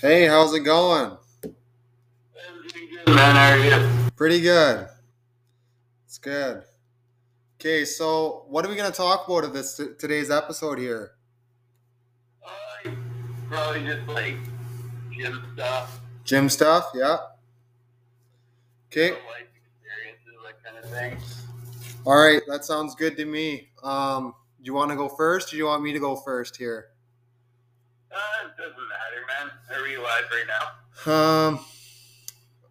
Hey, how's it going? Man, how are you? Pretty good. It's good. Okay, so what are we gonna talk about in this today's episode here? Uh, probably just like gym stuff, Gym stuff, yeah. Okay. life experiences, that kind of thing. All right, that sounds good to me. Um, do you want to go first, or do you want me to go first here? Doesn't matter, man. Are we live right now? Um,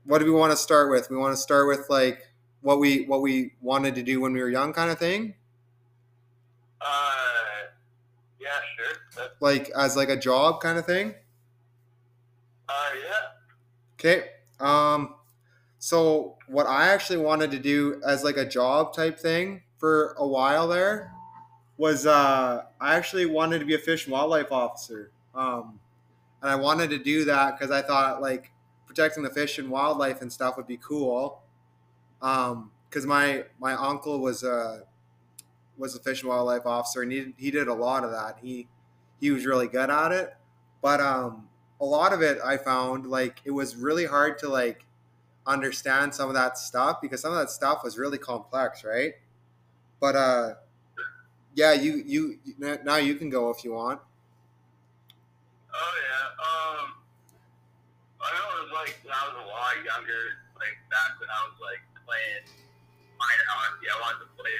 what do we want to start with? We want to start with like what we what we wanted to do when we were young, kind of thing. Uh, yeah, sure. That's, Like as like a job, kind of thing. uh, yeah. Okay. Um, so what I actually wanted to do as like a job type thing for a while there was uh, I actually wanted to be a fish and wildlife officer. Um, and I wanted to do that because I thought like protecting the fish and wildlife and stuff would be cool. Um, because my my uncle was a was a fish and wildlife officer and he, he did a lot of that. He he was really good at it. But um a lot of it I found like it was really hard to like understand some of that stuff because some of that stuff was really complex, right? But uh yeah, you you now you can go if you want. Oh, yeah. Um, I know it was like when I was a lot younger, like back when I was like playing minor hockey. I wanted to play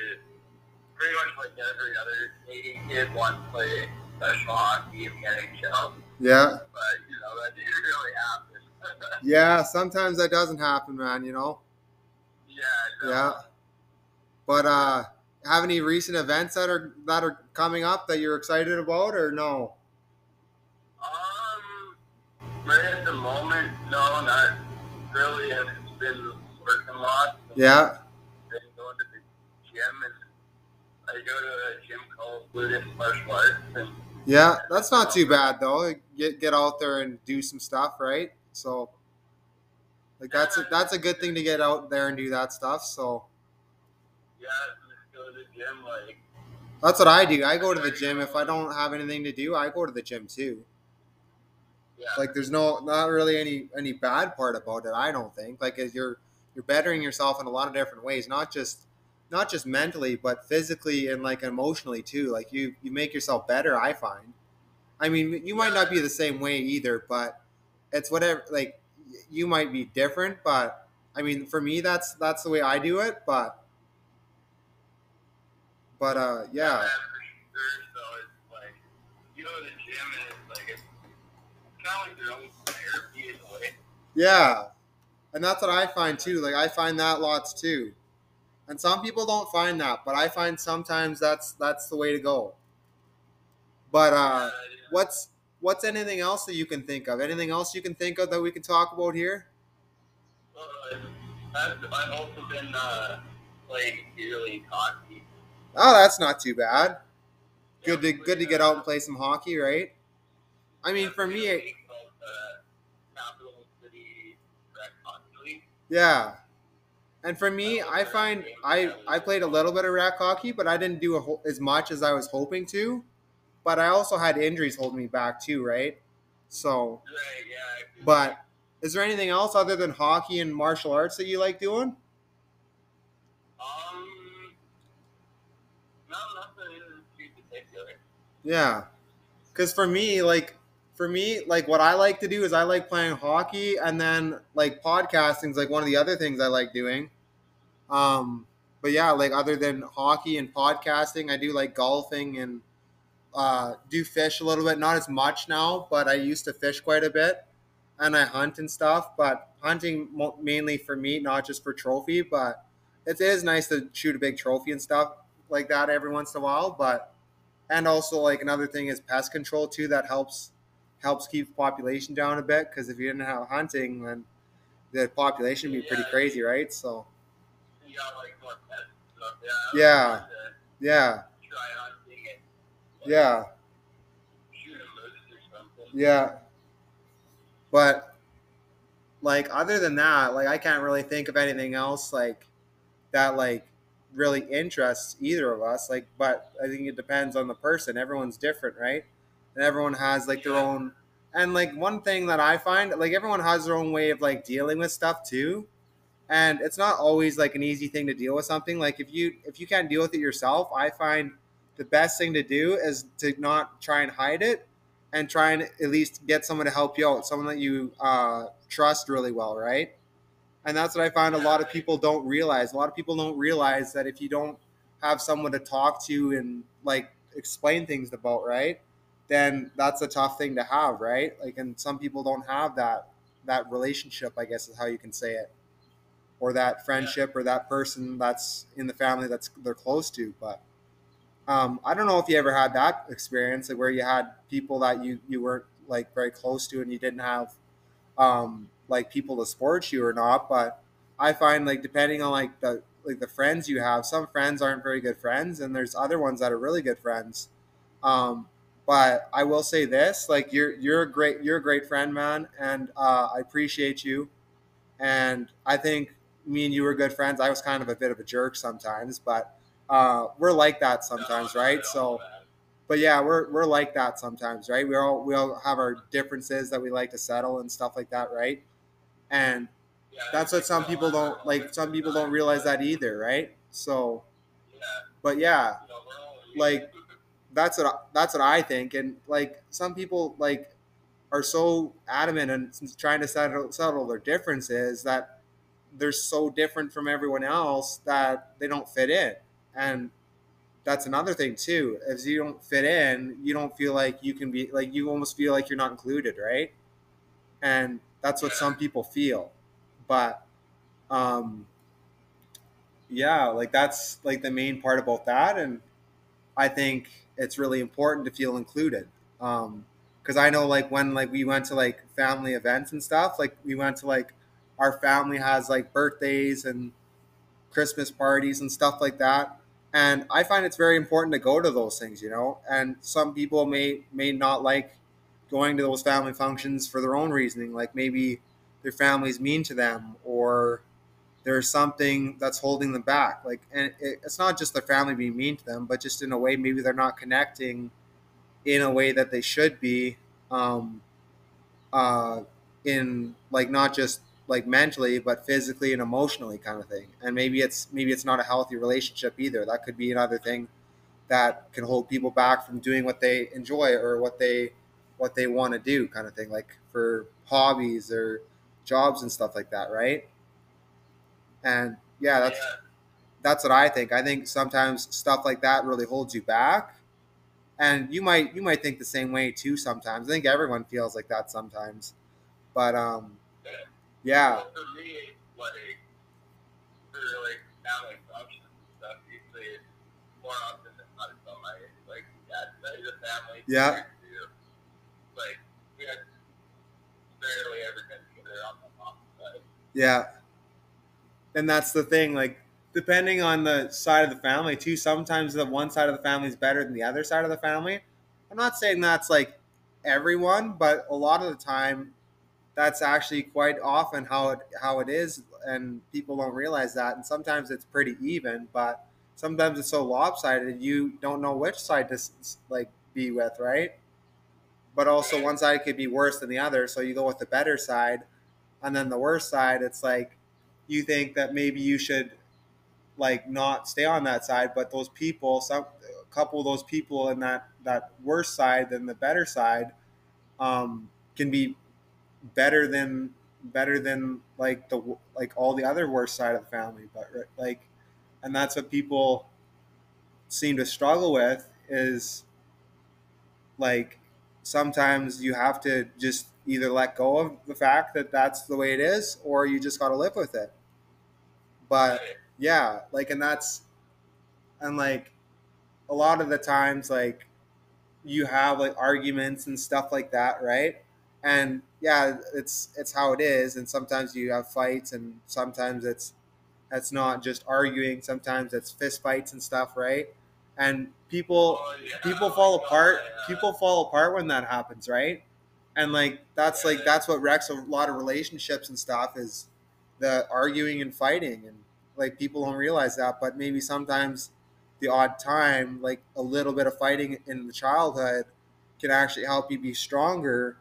pretty much like every other Canadian kid wanted to play professional hockey in the NHL. Yeah. But, you know, that didn't really happen. Yeah, sometimes that doesn't happen, man, you know. yeah. Yeah. But uh have any recent events that are that are coming up that you're excited about or no? Right at the moment, no, not really. Been working a lot. Yeah. Been going to the gym, and I go to a gym called Buddhist Martial Arts, and Yeah, that's not too bad though. Get get out there and do some stuff, right? So like that's a, that's a good thing to get out there and do that stuff. So yeah, just go to the gym. Like, that's what I do. I go to the gym if I don't have anything to do. I go to the gym too. Yeah, Like there's no not really any any bad part about it. I don't think. Like as you're you're bettering yourself in a lot of different ways, not just not just mentally, but physically and like emotionally too. Like you you make yourself better. I find. I mean, you might not be the same way either, but it's whatever. Like you might be different, but I mean, for me, that's that's the way I do it. But but uh, yeah. man, for sure. So it's like you go to the gym, and it's like it's Yeah. And that's what I find too. Like I find that lots too. And some people don't find that, but I find sometimes that's that's the way to go. But uh what's what's anything else that you can think of? Anything else you can think of that we can talk about here? Well, I've, I've also been uh, playing league hockey. Oh, that's not too bad. Good to good to get out and play some hockey, right? I mean, for me, it- Capital City Rec Hockey League. yeah. And for me, I find I I played a little bit of rec hockey, but I didn't do a as much as I was hoping to. But I also had injuries holding me back too, right? So, but is there anything else other than hockey and martial arts that you like doing? Um, no, nothing in too particular. Yeah. Cuz for me, like for me, like what I like to do is I like playing hockey and then like podcasting is like one of the other things I like doing. Um but yeah, like other than hockey and podcasting, I do like golfing and uh do fish a little bit, not as much now, but I used to fish quite a bit and I hunt and stuff, but hunting mainly for meat, not just for trophy, but it is nice to shoot a big trophy and stuff like that every once in a while, but and also like another thing is pest control too that helps helps keep the population down a bit because if you didn't have hunting then the population would be pretty Yeah. crazy right so You like more pets and stuff. Yeah. Yeah. I would like yeah to Try hunting and like, yeah shoot a moose or something. yeah but like other than that like i can't really think of anything else like that like really interests either of us like but i think it depends on the person everyone's different right and everyone has like their own and like one thing that I find, like everyone has their own way of like dealing with stuff too. And it's not always like an easy thing to deal with something. Like if you if you can't deal with it yourself, I find the best thing to do is to not try and hide it and try and at least get someone to help you out, someone that you uh, trust really well, right? And that's what I find a lot of people don't realize. A lot of people don't realize that if you don't have someone to talk to and like explain things about, right? Then that's a tough thing to have, right? Like, and some people don't have that that relationship, I guess is how you can say it, or that friendship, or that person that's in the family that's they're close to. But um, I don't know if you ever had that experience, like where you had people that you you weren't like very close to, and you didn't have um, like people to support you or not. But I find like depending on like the like the friends you have, some friends aren't very good friends, and there's other ones that are really good friends. Um, but I will say this: like you're you're a great you're a great friend, man, and uh, I appreciate you. And I think me and you were good friends. I was kind of a bit of a jerk sometimes, but uh, we're like that sometimes, right? So, but yeah, we're we're like that sometimes, right? We all we all have our differences that we like to settle and stuff like that, right? And that's what some people don't like. Some people don't realize that either, right? So, but yeah, like that's what that's what I think, and like some people like are so adamant and trying to settle settle their differences that they're so different from everyone else that they don't fit in, and that's another thing too. If you don't fit in, you don't feel like you can be like you almost feel like you're not included, right? And that's what some people feel but um yeah like that's like the main part about that and i think it's really important to feel included. Um because i know like when like we went to like family events and stuff like we went to like our family has like birthdays and christmas parties and stuff like that. And i find it's very important to go to those things you know? And some people may may not like going to those family functions for their own reasoning like maybe their family's mean to them or there's something that's holding them back. Like and it, it's not just their family being mean to them but just in a way maybe they're not connecting in a way that they should be um uh in like not just like mentally but physically and emotionally kind of thing. And maybe it's maybe it's not a healthy relationship either. That could be another thing that can hold people back from doing what they enjoy or what they what they want to do kind of thing like for hobbies or jobs and stuff like that, right? And yeah, that's yeah. that's what I think. I think sometimes stuff like that really holds you back. And you might you might think the same way too sometimes. I think everyone feels like that sometimes. But um yeah. Well, for me, like for like family functions and stuff, usually more often than not it's on my like side of the family. Yeah. Like we had barely ever been yeah. And that's the thing, like depending on the side of the family too, sometimes the one side of the family is better than the other side of the family. I'm not saying that's like everyone, but a lot of the time that's actually quite often how it how it is and people don't realize that and sometimes it's pretty even, but sometimes it's so lopsided you don't know which side to like be with, right? But also one side could be worse than the other, so you go with the better side and then the worst side it's like you think that maybe you should like not stay on that side but those people some a couple of those people in that that worst side than the better side um, can be better than better than like the like all the other worst side of the family but like and that's what people seem to struggle with is like sometimes you have to just either let go of the fact that that's the way it is or you just got to live with it. But yeah like and that's and like a lot of the times like you have like arguments and stuff like that right? And yeah it's it's how it is and sometimes you have fights and sometimes it's it's not just arguing sometimes it's fist fights and stuff right? And people oh, yeah. people fall apart people fall apart when that happens right and like that's like that's what wrecks a lot of relationships and stuff is the arguing and fighting and like people don't realize that but maybe sometimes the odd time like a little bit of fighting in the childhood can actually help you be stronger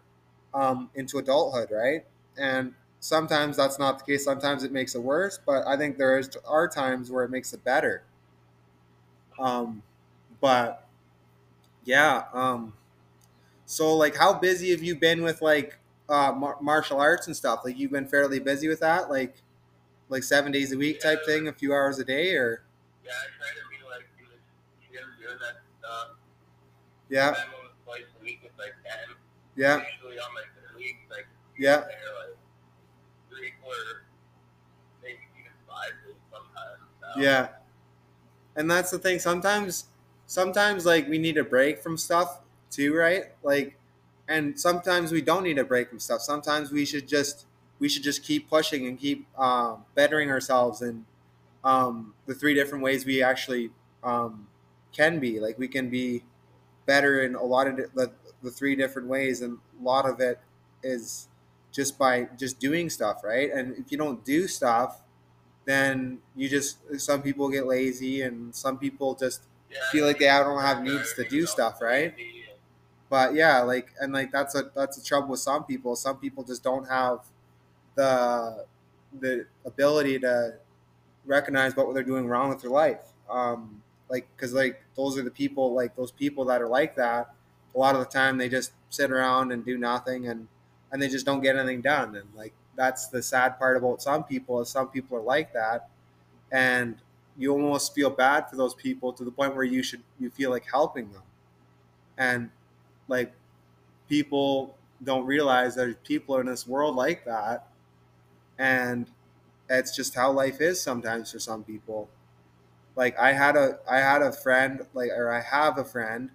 um, into adulthood, right? And sometimes that's not the case. Sometimes it makes it worse, but I think there is, are times where it makes it better. Um, but yeah, um, so like, how busy have you been with like uh, mar- martial arts and stuff? Like, you've been fairly busy with that, like like seven days a week type thing, a few hours a day, or Yeah, I try to be like doing that stuff. yeah, twice a week if I can. yeah, Usually on weeks, like yeah, there like three, four, maybe even five days sometimes. Now. yeah. And that's the thing. Sometimes, sometimes like we need a break from stuff too, right? Like, and sometimes we don't need a break from stuff. Sometimes we should just we should just keep pushing and keep um, bettering ourselves in um, the three different ways we actually um, can be. Like we can be better in a lot of the, the three different ways, and a lot of it is just by just doing stuff, right? And if you don't do stuff, then you just some people get lazy, and some people just Yeah, feel like they don't have needs to do stuff, right? But yeah like and like that's a that's a trouble with some people. Some people just don't have the the ability to recognize what they're doing wrong with their life. Um like because like those are the people like those people that are like that a lot of the time they just sit around and do nothing and and they just don't get anything done. And like that's the sad part about some people is some people are like that. And you almost feel bad for those people to the point where you should you feel like helping them. And like people don't realize there's people in this world like that. And it's just how life is sometimes for some people. Like i had a i had a friend like or i have a friend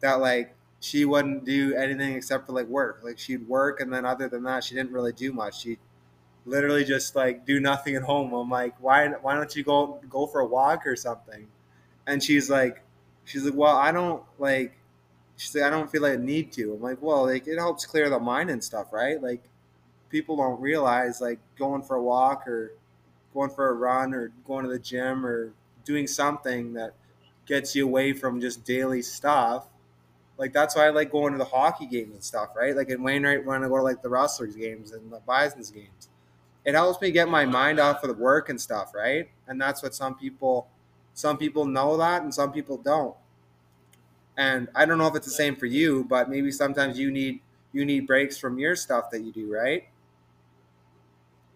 that like she wouldn't do anything except for like work. Like she'd work and then other than that she didn't really do much. She literally just like do nothing at home. I'm like why why don't you go go for a walk or something? And she's like she's like well i don't like she's like, I don't feel like I need to. I'm like, well, like it helps clear the mind and stuff, right? Like people don't realize like going for a walk or going for a run or going to the gym or doing something that gets you away from just daily stuff. Like that's why I like going to the hockey games and stuff, right? Like in Wainwright when I go to like the Rustlers games and the Bison's games. It helps me get my mind off of the work and stuff, right? And that's what some people some people know that and some people don't and I don't know if it's the same for you, but maybe sometimes you need you need breaks from your stuff that you do, right?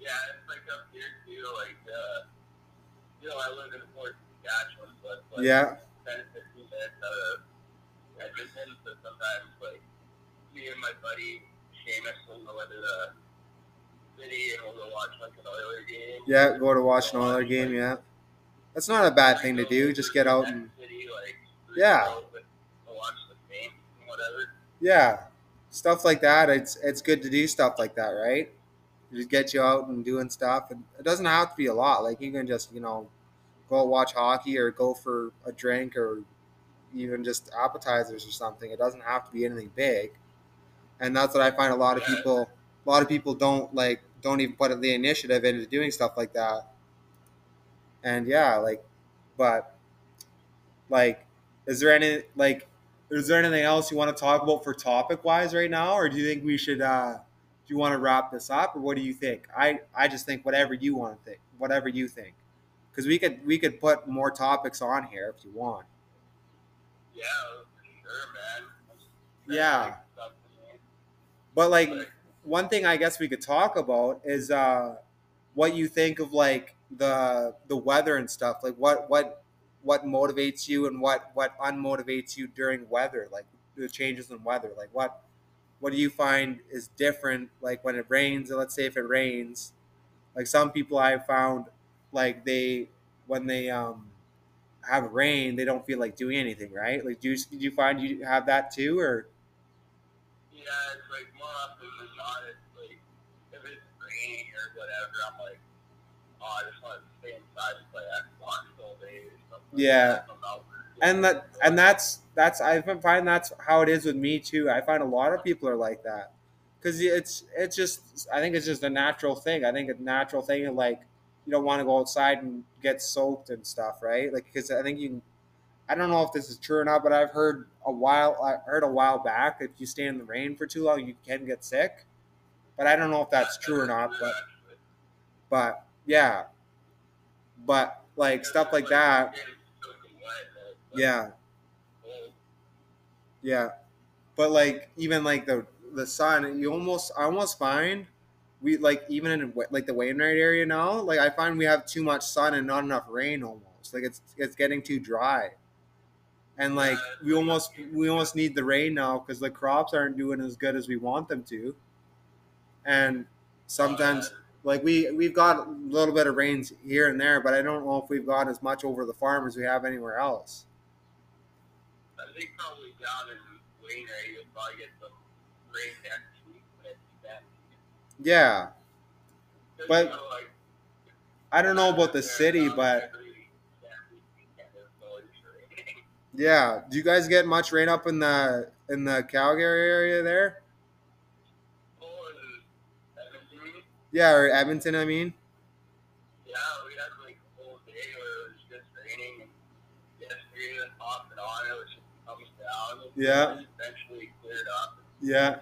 Yeah, it's like up here too. Like, uh, you know, I live in Fort Saskatchewan, but like Yeah, 10 to 15 minutes out of Edmonton, so sometimes like me and my buddy Seamus will go into the city and we'll go watch like an Oilers game. yeah. Go to watch an Oiler game. Yeah, that's not a bad thing to do. Just get out and City, like, Yeah. to watch the game and whatever. Yeah, stuff like that. It's it's good to do stuff like that, right? Just get you out and doing stuff, and it doesn't have to be a lot. Like you can just you know go watch hockey or go for a drink or even just appetizers or something. It doesn't have to be anything big, and that's what I find a lot of people. A lot of people don't like don't even put the initiative into doing stuff like that. And yeah, like, but like, is there any like is there anything else you want to talk about for topic wise right now or do you think we should uh do you want to wrap this up or what do you think i i just think whatever you want to think whatever you think because we could we could put more topics on here if you want Yeah, sure, man. Yeah. Stuff, but like one thing i guess we could talk about is uh what you think of like the the weather and stuff like what what what motivates you and what what unmotivates you during weather like the changes in weather like what what do you find is different like when it rains and let's say if it rains like some people i found like they when they um have rain they don't feel like doing anything right like do you, do you find you have that too or Yeah, it's like more often than not, it's like if it's raining or whatever, I'm like, oh, I just want to stay inside and play Xbox all day. Yeah. And that and that's that's I find that's how it is with me too. I find a lot of people are like that because it's it's just I think it's just a natural thing. I think a natural thing like you don't want to go outside and get soaked and stuff, right? Like because I think you, I don't know if this is true or not, but I've heard a while. I heard a while back if you stay in the rain for too long, you can get sick. But I don't know if that's true or not. But but yeah, but like stuff like that. Yeah, yeah. But like even like the the sun, you almost I almost find we like even in like the Wainwright area now, like I find we have too much sun and not enough rain almost. Like it's it's getting too dry. And like we almost we almost need the rain now because the crops aren't doing as good as we want them to. And sometimes like we we've got a little bit of rains here and there, but I don't know if we've got as much over the farm as we have anywhere else. I think probably down in Wainwright, you'll probably get some rain next week. But that. Yeah, But- you know, like, I don't know about the city, but every- every weekend there's always rain. yeah. Do you guys get much rain up in the in the Calgary area there? Oh, Yeah, or Edmonton, I mean. Yeah, we had like a whole day where it was just raining and yesterday and off and on. It was down. Yeah. Eventually cleared up. Yeah.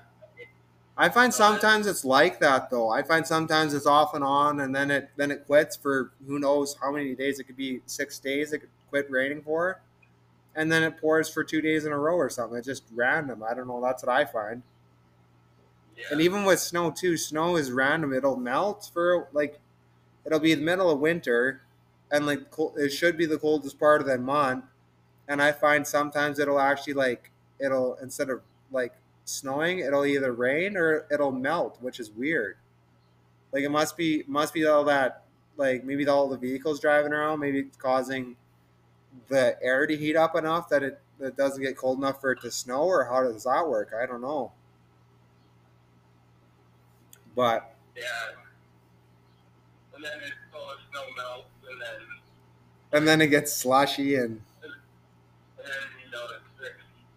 I find sometimes it's like that though. I find sometimes it's off and on and then it then it quits for who knows how many days. It could be six days it could quit raining for. And then it pours for two days in a row or something. It's just random. I don't know. That's what I find. Yeah. And even with snow too, snow is random. It'll melt for like it'll be the middle of winter and like it should be the coldest part of that month. And I find sometimes it'll actually like it'll instead of like snowing, it'll either rain or it'll melt, which is weird. Like it must be must be all that like maybe all the vehicles driving around, maybe it's causing the air to heat up enough that it, that doesn't get cold enough for it to snow, or how does that work? I don't know. But yeah. And then it, oh, snow melts, and then, and then it gets slushy and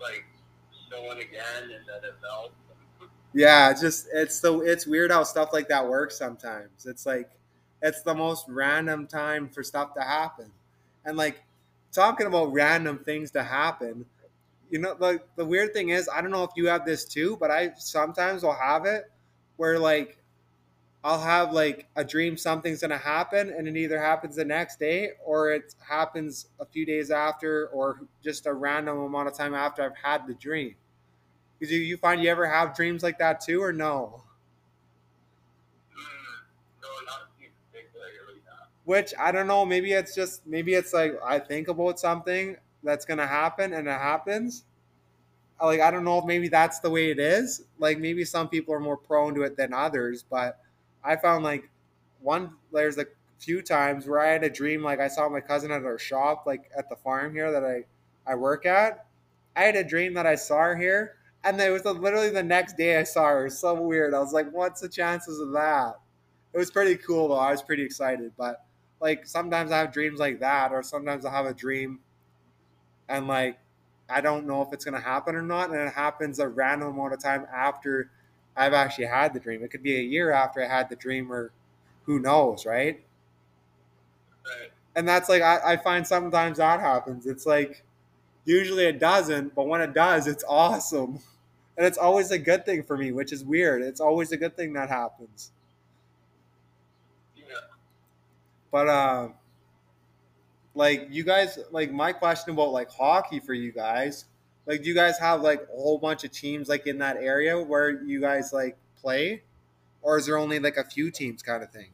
like snowing again, and then it melts. yeah, just it's the it's weird how stuff like that works sometimes. It's like it's the most random time for stuff to happen. And like talking about random things to happen, you know, like the weird thing is, I don't know if you have this too, but I sometimes will have it where like I'll have like a dream something's gonna happen and it either happens the next day or it happens a few days after or just a random amount of time after I've had the dream. Do you find you ever have dreams like that too or no? No, not in particular, really not. Which I don't know, maybe it's just maybe it's like I think about something that's gonna happen and it happens. Like I don't know if maybe that's the way it is. Like maybe some people are more prone to it than others, but I found like one there's a few times where I had a dream like I saw my cousin at our shop, like at the farm here that I I work at. I had a dream that I saw her here, and it was literally the next day I saw her. It was so weird. I was like, "What's the chances of that?" It was pretty cool though. I was pretty excited, but like sometimes I have dreams like that, or sometimes I have a dream, and like I don't know if it's gonna happen or not, and it happens a random amount of time after I've actually had the dream. It could be a year after I had the dream, or who knows, right? Right. And that's like I, I find sometimes that happens. It's like usually it doesn't, but when it does, it's awesome. And it's always a good thing for me, which is weird. It's always a good thing that happens. Yeah. But uh, like you guys, like my question about like hockey for you guys, like do you guys have like a whole bunch of teams like in that area where you guys like play, or is there only like a few teams kind of thing?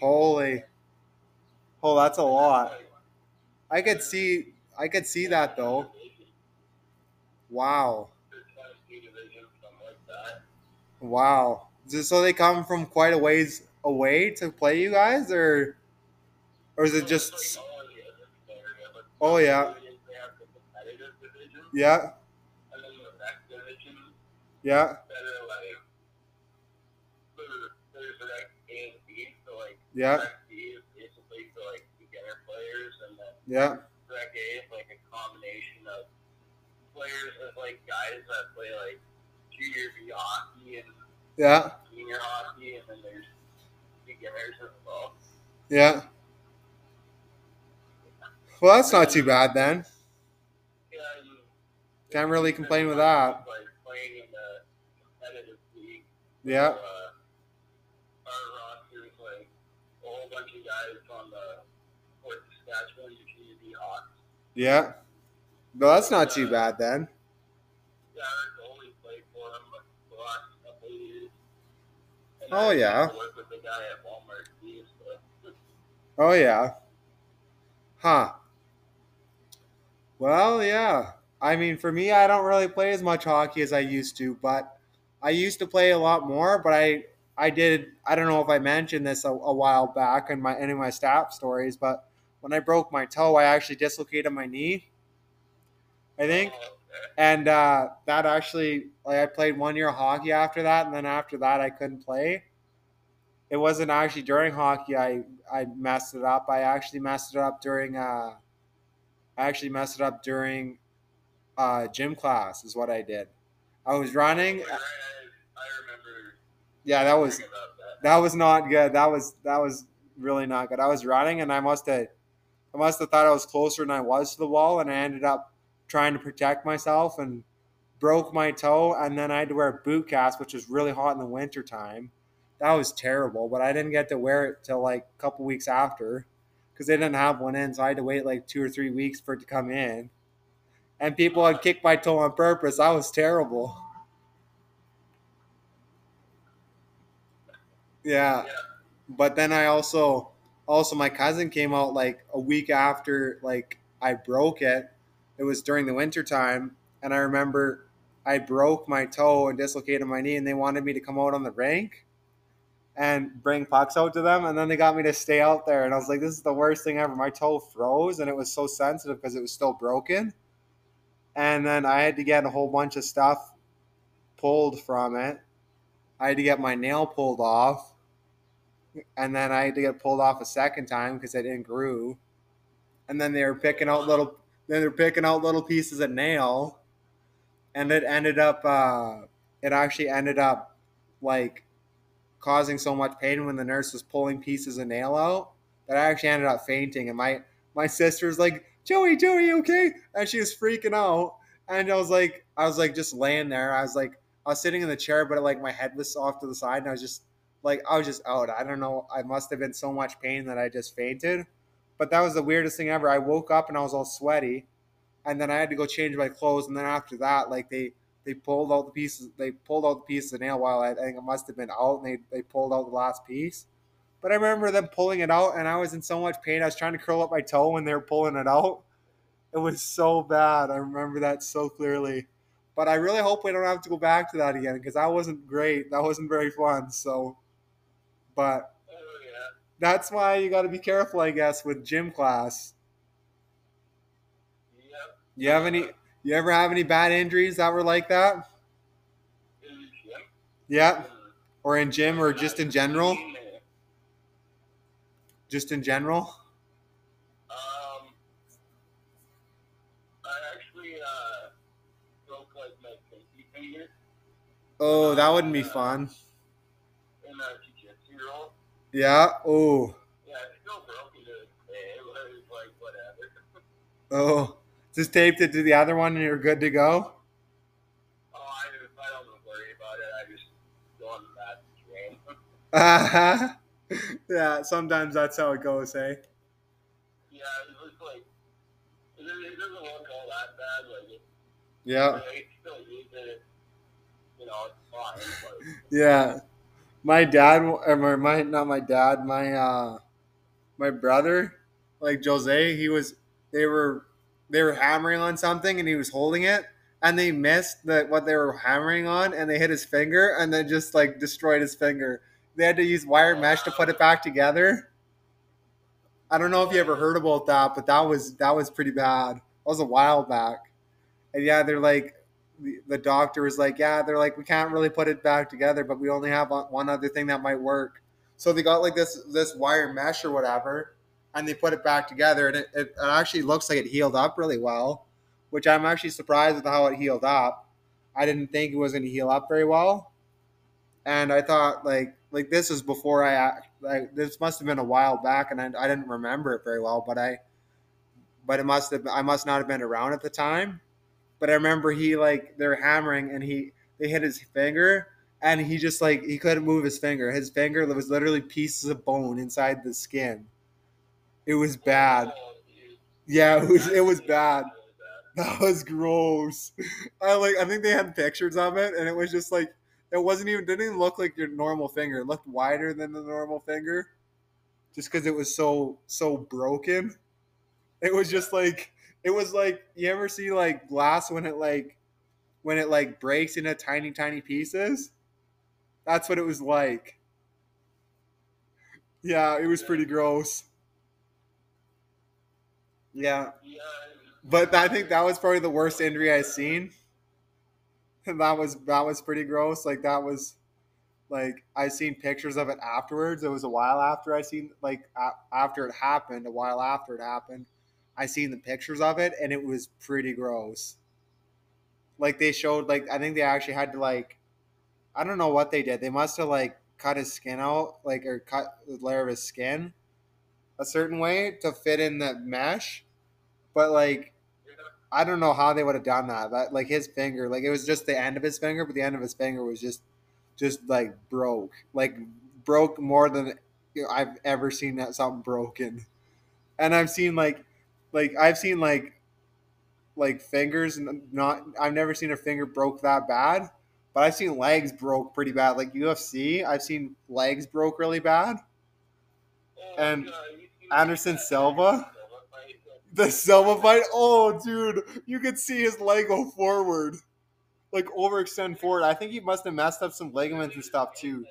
Holy, oh, that's a lot. I could see, I could see that though. Wow, wow. So they come from quite a ways away to play you guys, or, or is it just? Oh yeah, They have the division, yeah, and then the rec division yeah, that are like there- there's rec A and B, so like yeah, rec B is basically for like beginner players, and then yeah. rec A is like a combination of players that like guys that play like junior B hockey and Yeah, senior hockey, and then there's beginners as well. yeah. Well, that's not too bad then. Can't really complain with that. Yeah. Yeah. Well, that's not too bad then. Oh, yeah. Oh yeah. Huh. Well, yeah. I mean, for me, I don't really play as much hockey as I used to, but I used to play a lot more. But I, I did. I don't know if I mentioned this a, a while back in my any of my staff stories, but when I broke my toe, I actually dislocated my knee. I think, and uh, that actually, like, I played one year of hockey after that, and then after that, I couldn't play. It wasn't actually during hockey I I messed it up. I actually messed it up during uh, I actually messed it up during uh, gym class is what I did. I was running. I, I remember Yeah, that was that. that was not good. That was that was really not good. I was running and I must have I must have thought I was closer than I was to the wall, and I ended up trying to protect myself and broke my toe. And then I had to wear a boot cast, which was really hot in the winter time. That was terrible, but I didn't get to wear it till like a couple weeks after because they didn't have one in, so I had to wait like two or three weeks for it to come in. And people had kicked my toe on purpose. That was terrible. Yeah but then I also also my cousin came out like a week after like I broke it. It was during the winter time and I remember I broke my toe and dislocated my knee and they wanted me to come out on the rink and bring pucks out to them and then they got me to stay out there and I was like this is the worst thing ever. My toe froze and it was so sensitive because it was still broken. And then I had to get a whole bunch of stuff pulled from it. I had to get my nail pulled off and then I had to get pulled off a second time because it didn't groove. And then they were picking out little, then they're picking out little pieces of nail, and it ended up, uh, it actually ended up like causing so much pain when the nurse was pulling pieces of nail out that I actually ended up fainting. And my my sister's like, Joey, Joey, okay? And she was freaking out, and I was like, I was like just laying there. I was like, I was sitting in the chair, but like my head was off to the side, and I was just like I was just out. I don't know. I must have been so much pain that I just fainted. But that was the weirdest thing ever. I woke up and I was all sweaty, and then I had to go change my clothes. And then after that, like they they pulled all the pieces. They pulled all the pieces of nail while I, think it must have been out, and they they pulled out the last piece. But I remember them pulling it out, and I was in so much pain. I was trying to curl up my toe when they were pulling it out. It was so bad. I remember that so clearly. But I really hope we don't have to go back to that again because that wasn't great. That wasn't very fun. So, but Oh, yeah. that's why you got to be careful, I guess, with gym class. Yep. You have any? You ever have any bad injuries that were like that? It was, yep. Yeah, or in gym, or just in general? Um, Just in general. I actually uh, broke like my pinky finger Oh, that wouldn't be fun. in a jiu-jitsu roll. Yeah. Oh. Yeah, it's still broken to this day, but it's like whatever. Oh. Just taped it to the other one, and you're good to go. Oh, I, I don't worry about it. I just go on the and train. yeah. Sometimes that's how it goes, hey. yeah, it looks like it, it doesn't look all that bad. Like it, Yeah. I still use it. You know, it's fine. But Yeah. My dad, or my, my not my dad, my uh, my brother, like Jose, he was. They were they were hammering on something, and he was holding it, and they missed the what they were hammering on, and they hit his finger, and then just like destroyed his finger. They had to use wire mesh to put it back together. I don't know if you ever heard about that, but that was that was pretty bad. That was a while back. And yeah, they're like the, doctor was like, yeah, they're like, we can't really put it back together, but we only have one other thing that might work. So they got like this this wire mesh or whatever, and they put it back together, and it, it, it actually looks like it healed up really well, which I'm actually surprised with how it healed up. I didn't think it was going to heal up very well, and I thought like like this was before I like this must have been a while back, and I, I didn't remember it very well, but I but it must have I must not have been around at the time. But I remember he like they're hammering and he they hit his finger and he just like he couldn't move his finger. His finger was literally pieces of bone inside the skin. It was bad. Yeah, it was it was bad. bad. That was gross. I like I think they had pictures of it and it was just like it wasn't even didn't even look like your normal finger. It looked wider than the normal finger. Just because it was so so broken. It was just like it was like you ever see like glass when it like when it like breaks into tiny tiny pieces? That's what it was like. Yeah, it was pretty gross. Yeah. But I think that was probably the worst injury I've seen. And that was that was pretty gross. Like that was like I seen pictures of it afterwards. It was a while after I seen like after it happened, a while after it happened. I seen the pictures of it and it was pretty gross. Like they showed like I think they actually had to like I don't know what they did. They must have like cut his skin out, like or cut the layer of his skin a certain way to fit in the mesh. But like I don't know how they would have done that. That like his finger, like it was just the end of his finger, but the end of his finger was just just like broke. Like broke more than you know, I've ever seen that something broken. And I've seen like like I've seen like like fingers not I've never seen a finger broke that bad, but I've seen legs broke pretty bad. Like UFC, I've seen legs broke really bad. Oh, And yeah, you see Anderson Silva? The Silva fight, oh dude, you could see his leg go forward, like overextend forward. I think he must have messed up some ligaments and stuff too.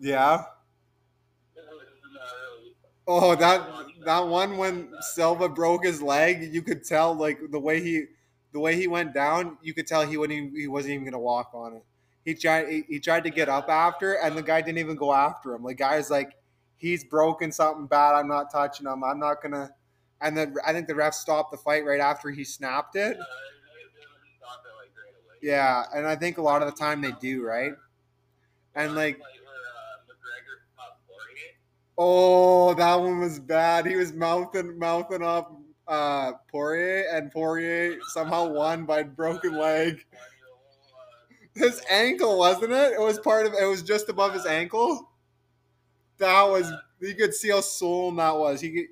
Yeah. Oh, that that one when Silva broke his leg, you could tell like the way he the way he went down, you could tell he wouldn't even, he wasn't even gonna walk on it. He tried he, he tried to get up after, and the guy didn't even go after him. Like guy's like, he's broken something bad. I'm not touching him. I'm not gonna. And then I think the ref stopped the fight right after he snapped it. Yeah, they- they stop it, like, right away. Yeah, and I think a lot of the time they do, right? And like, Fight where, uh, McGregor fought Poirier. oh, that one was bad. He was mouthing mouthing up uh Poirier, and Poirier somehow won by broken leg. His ankle, wasn't it? It was part of. It was just above his ankle. That was. You could see how swollen that was. He,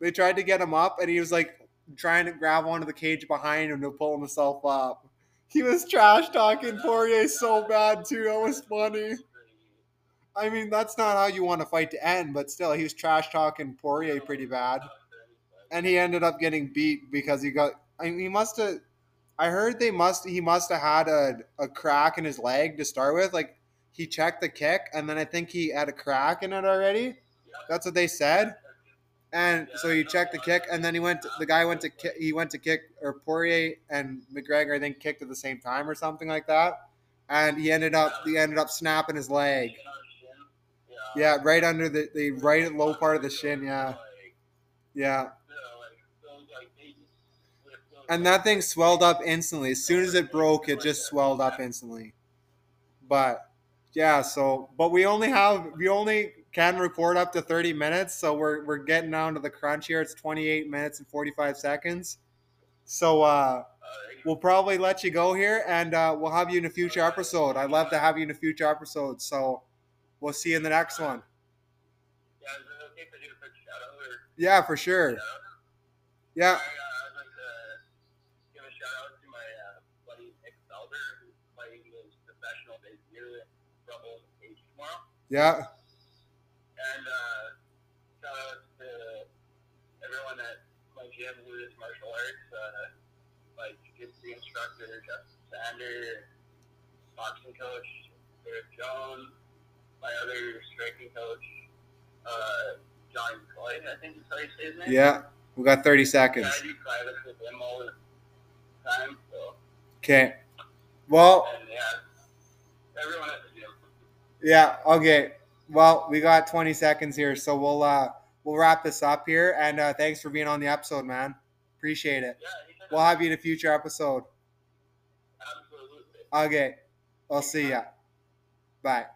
they tried to get him up, and he was like trying to grab onto the cage behind him to pull himself up. He was trash talking Poirier so bad too. That was funny. I mean, that's not how you want a fight to end, but still, he was trash talking Poirier pretty bad, and he ended up getting beat because he got. I mean, he must have. I heard they must. He must have had a, a crack in his leg to start with. Like he checked the kick, and then I think he had a crack in it already. That's what they said. And so he checked the kick, and then he went. the guy went to he went to kick, or Poirier and McGregor I think kicked at the same time or something like that. And he ended up he ended up snapping his leg. Yeah, right under the, the right low part of the shin. Yeah, yeah. And that thing swelled up instantly. As soon as it broke, it just swelled up instantly. But yeah, so but we only have we only can record up to 30 minutes, so we're we're getting down to the crunch here. It's 28 minutes and 45 seconds. So uh we'll probably let you go here and uh, we'll have you in a future episode. I'd love to have you in a future episode. So we'll see you in the next one. Yeah, is it okay if I do a quick shout out or Yeah, for sure. Yeah. Uh, I'd like to give a shout out to my buddy Nick Felder, who's fighting his professional debut in Rumble Cage tomorrow. Yeah. And uh, shout out to everyone at my gym who is martial arts, uh, my jiu-jitsu instructor, Justin Sander, boxing coach, Eric Jones, my other striking coach, uh, John Clyde, I think is how you say his name. Yeah. We got 30 seconds. I do private with him all the time, so, Okay. Well, and yeah, everyone at the. Yeah. Okay. Well, we got 20 seconds here, so we'll uh we'll wrap this up here. And uh, thanks for being on the episode, man. Appreciate it. Yeah, We'll have you in a future episode. absolutely. Okay. I'll see ya. Bye.